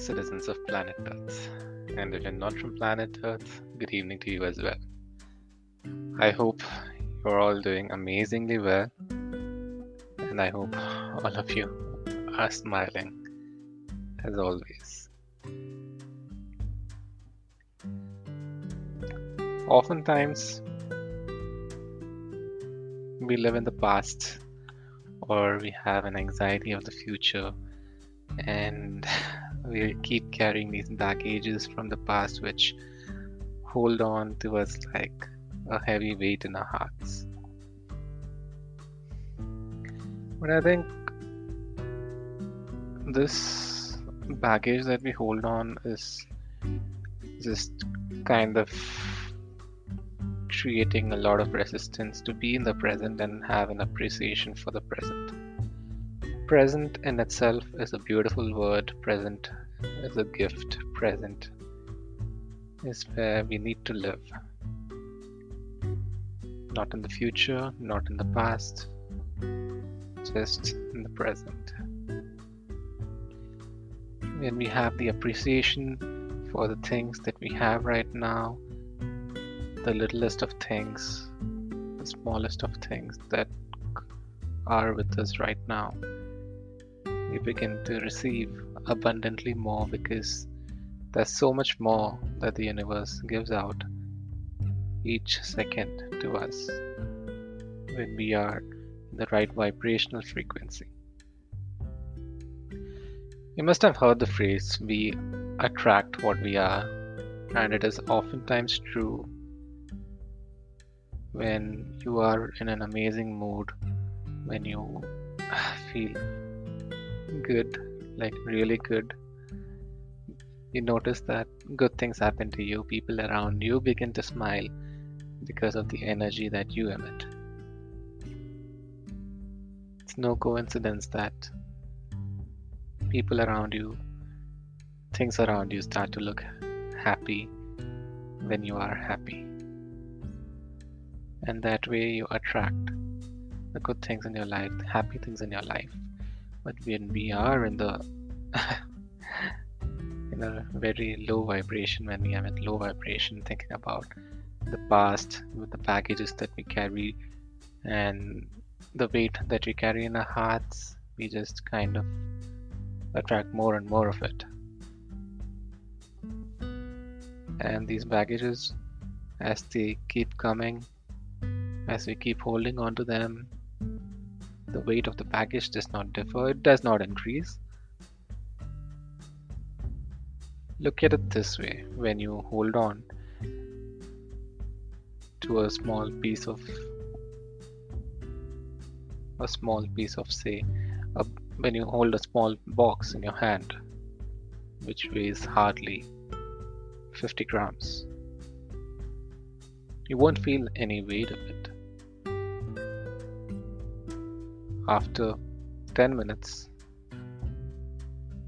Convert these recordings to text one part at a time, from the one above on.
citizens of planet Earth. And if you're not from planet Earth, good evening to you as well. I hope you're all doing amazingly well, and I hope all of you are smiling as always. Oftentimes, we live in the past or we have an anxiety of the future and we keep carrying these baggages from the past which hold on to us like a heavy weight in our hearts. But I think this baggage that we hold on is just kind of creating a lot of resistance to be in the present and have an appreciation for the present. Present in itself is a beautiful word. Present is a gift. Present is where we need to live. Not in the future, not in the past, just in the present. When we have the appreciation for the things that we have right now, the littlest of things, the smallest of things that are with us right now we begin to receive abundantly more because there's so much more that the universe gives out each second to us when we are in the right vibrational frequency. You must have heard the phrase, we attract what we are, and it is oftentimes true when you are in an amazing mood, when you feel good, like really good, you notice that good things happen to you. People around you begin to smile because of the energy that you emit. It's no coincidence that people around you, things around you start to look happy when you are happy. And that way you attract the good things in your life, the happy things in your life. But when we are in the in a very low vibration, when we are in low vibration, thinking about the past with the packages that we carry and the weight that we carry in our hearts, we just kind of attract more and more of it. And these baggages, as they keep coming, as we keep holding on to them, the weight of the package does not differ, it does not increase. Look at it this way when you hold on to a small piece of a small piece of say a, when you hold a small box in your hand which weighs hardly 50 grams you won't feel any weight of it after 10 minutes,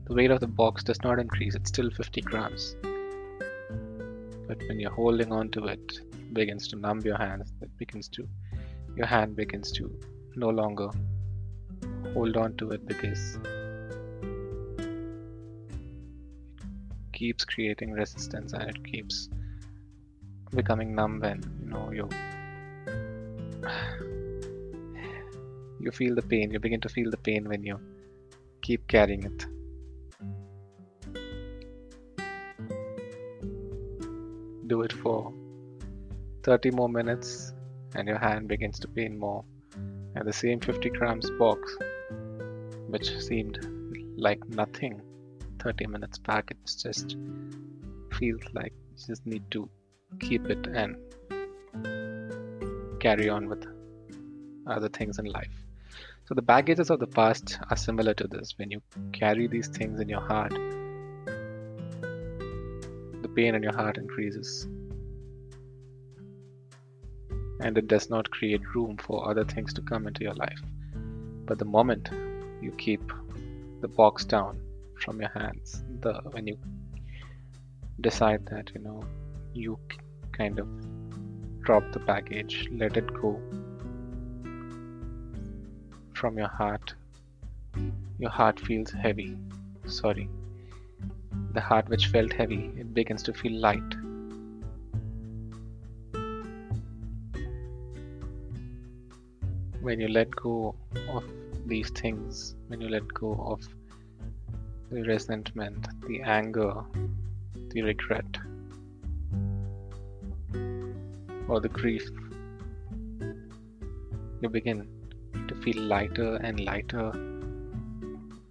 the weight of the box does not increase, it's still 50 grams. But when you're holding on to it, it begins to numb your hands, it begins to, your hand begins to no longer hold on to it because it keeps creating resistance and it keeps becoming numb and you know you you feel the pain you begin to feel the pain when you keep carrying it. Do it for 30 more minutes and your hand begins to pain more. And the same 50 grams box which seemed like nothing 30 minutes back it just feels like you just need to keep it and carry on with other things in life so the baggages of the past are similar to this. When you carry these things in your heart, the pain in your heart increases. And it does not create room for other things to come into your life. But the moment you keep the box down from your hands, the when you decide that you know you kind of drop the baggage, let it go, from your heart. Your heart feels heavy. Sorry. the heart which felt heavy, it begins to feel light. When you let go of these things, when you let go of the resentment, the anger, the regret, or the grief, you begin feel lighter and lighter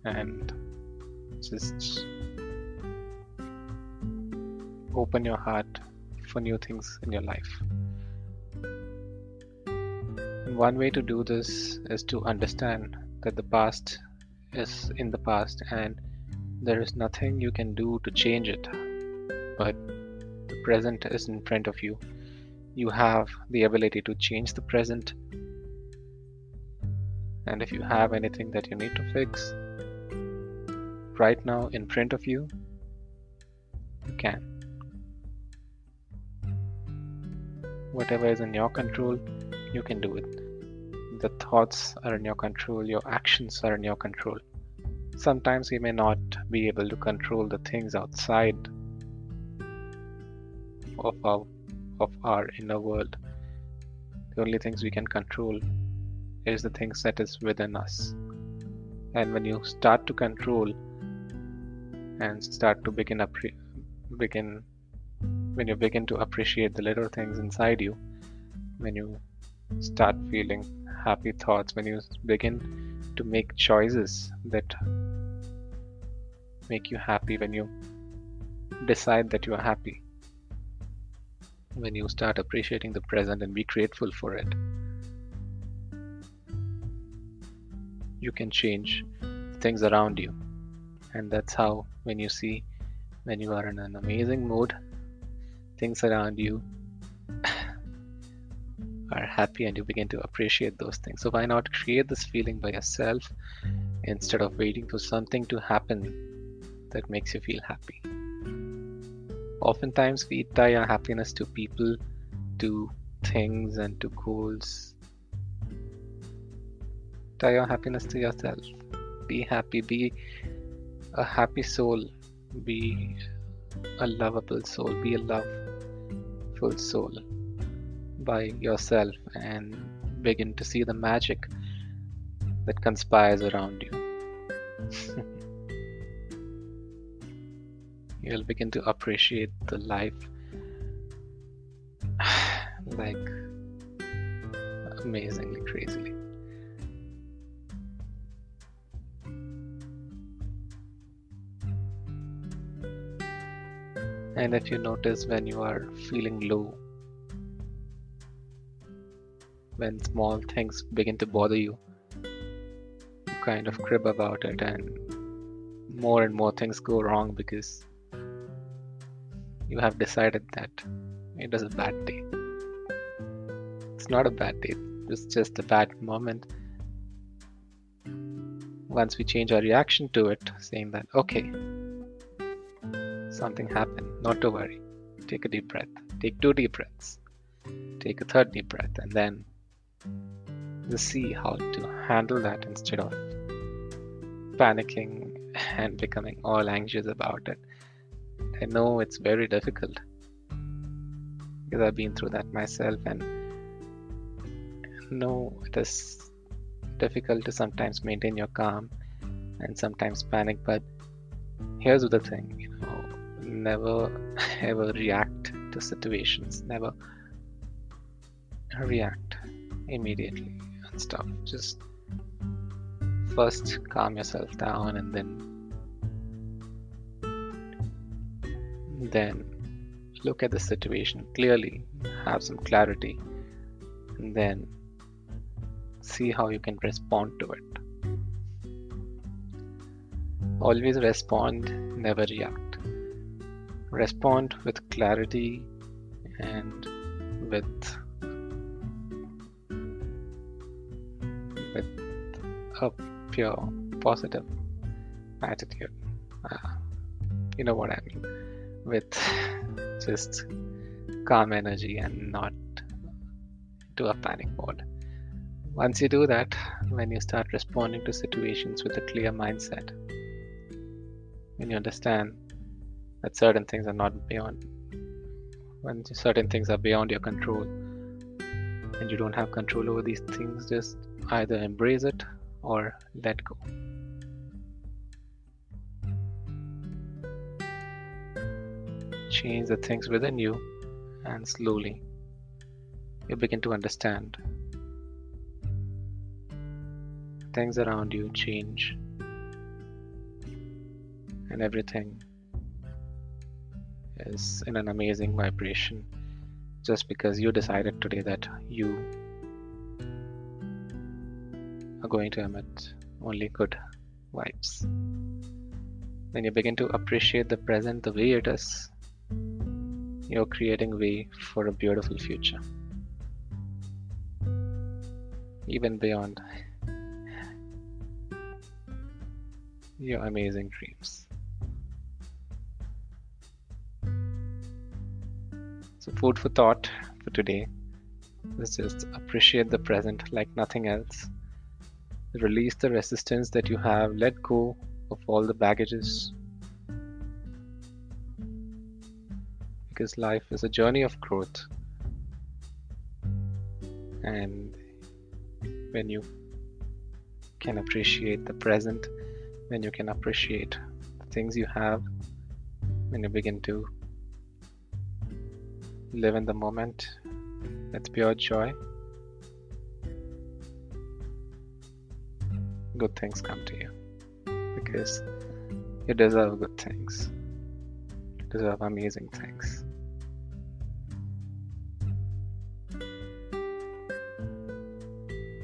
and just open your heart for new things in your life. And one way to do this is to understand that the past is in the past and there is nothing you can do to change it, but the present is in front of you. You have the ability to change the present, and if you have anything that you need to fix right now in front of you, you can. whatever is in your control, you can do it. The thoughts are in your control, your actions are in your control. Sometimes we may not be able to control the things outside of our, of our inner world. The only things we can control is the things that is within us. And when you start to control and start to begin begin when you begin to appreciate the little things inside you, when you start feeling happy thoughts, when you begin to make choices that make you happy, when you decide that you are happy, when you start appreciating the present and be grateful for it, you can change things around you. And that's how, when you see, when you are in an amazing mood, things around you are happy and you begin to appreciate those things. So, why not create this feeling by yourself instead of waiting for something to happen that makes you feel happy? Oftentimes, we tie our happiness to people, to things, and to goals. Tie your happiness to yourself. Be happy, be a happy soul, be a lovable soul, be a love full soul by yourself and begin to see the magic that conspires around you. You'll begin to appreciate the life like amazingly crazily. And if you notice when you are feeling low, when small things begin to bother you, you kind of crib about it, and more and more things go wrong because you have decided that it is a bad day. It's not a bad day, it's just a bad moment. Once we change our reaction to it, saying that, okay, something happened. Not to worry. Take a deep breath. Take two deep breaths. Take a third deep breath and then just see how to handle that instead of panicking and becoming all anxious about it. I know it's very difficult because I've been through that myself and know it is difficult to sometimes maintain your calm and sometimes panic but here's the thing you know never ever react to situations never react immediately and stuff. Just first calm yourself down and then then look at the situation clearly have some clarity and then see how you can respond to it. Always respond never react respond with clarity and with with a pure positive attitude. Uh, you know what i mean? With just calm energy and not to a panic mode. Once you do that when you start responding to situations with a clear mindset when you understand that certain things are not beyond when certain things are beyond your control and you don't have control over these things just either embrace it or let go. Change the things within you and slowly you begin to understand. Things around you change and everything is in an amazing vibration just because you decided today that you are going to emit only good vibes. When you begin to appreciate the present the way it is, you're creating way for a beautiful future. Even beyond your amazing dreams. Food for thought for today is just appreciate the present like nothing else. Release the resistance that you have, let go of all the baggages. Because life is a journey of growth. And when you can appreciate the present, when you can appreciate the things you have, when you begin to live in the moment with pure joy, good things come to you because you deserve good things, you deserve amazing things.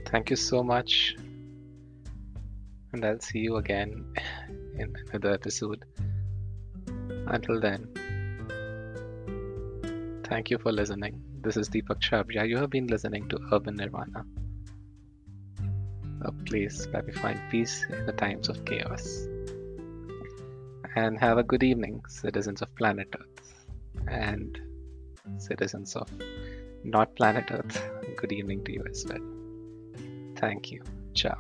Thank you so much, and I'll see you again in another episode. Until then. Thank you for listening. This is Deepak Chabria. You have been listening to Urban Nirvana, uh, a place where we find peace in the times of chaos. And have a good evening, citizens of planet Earth and citizens of not planet Earth. Good evening to you as well. Thank you. Ciao.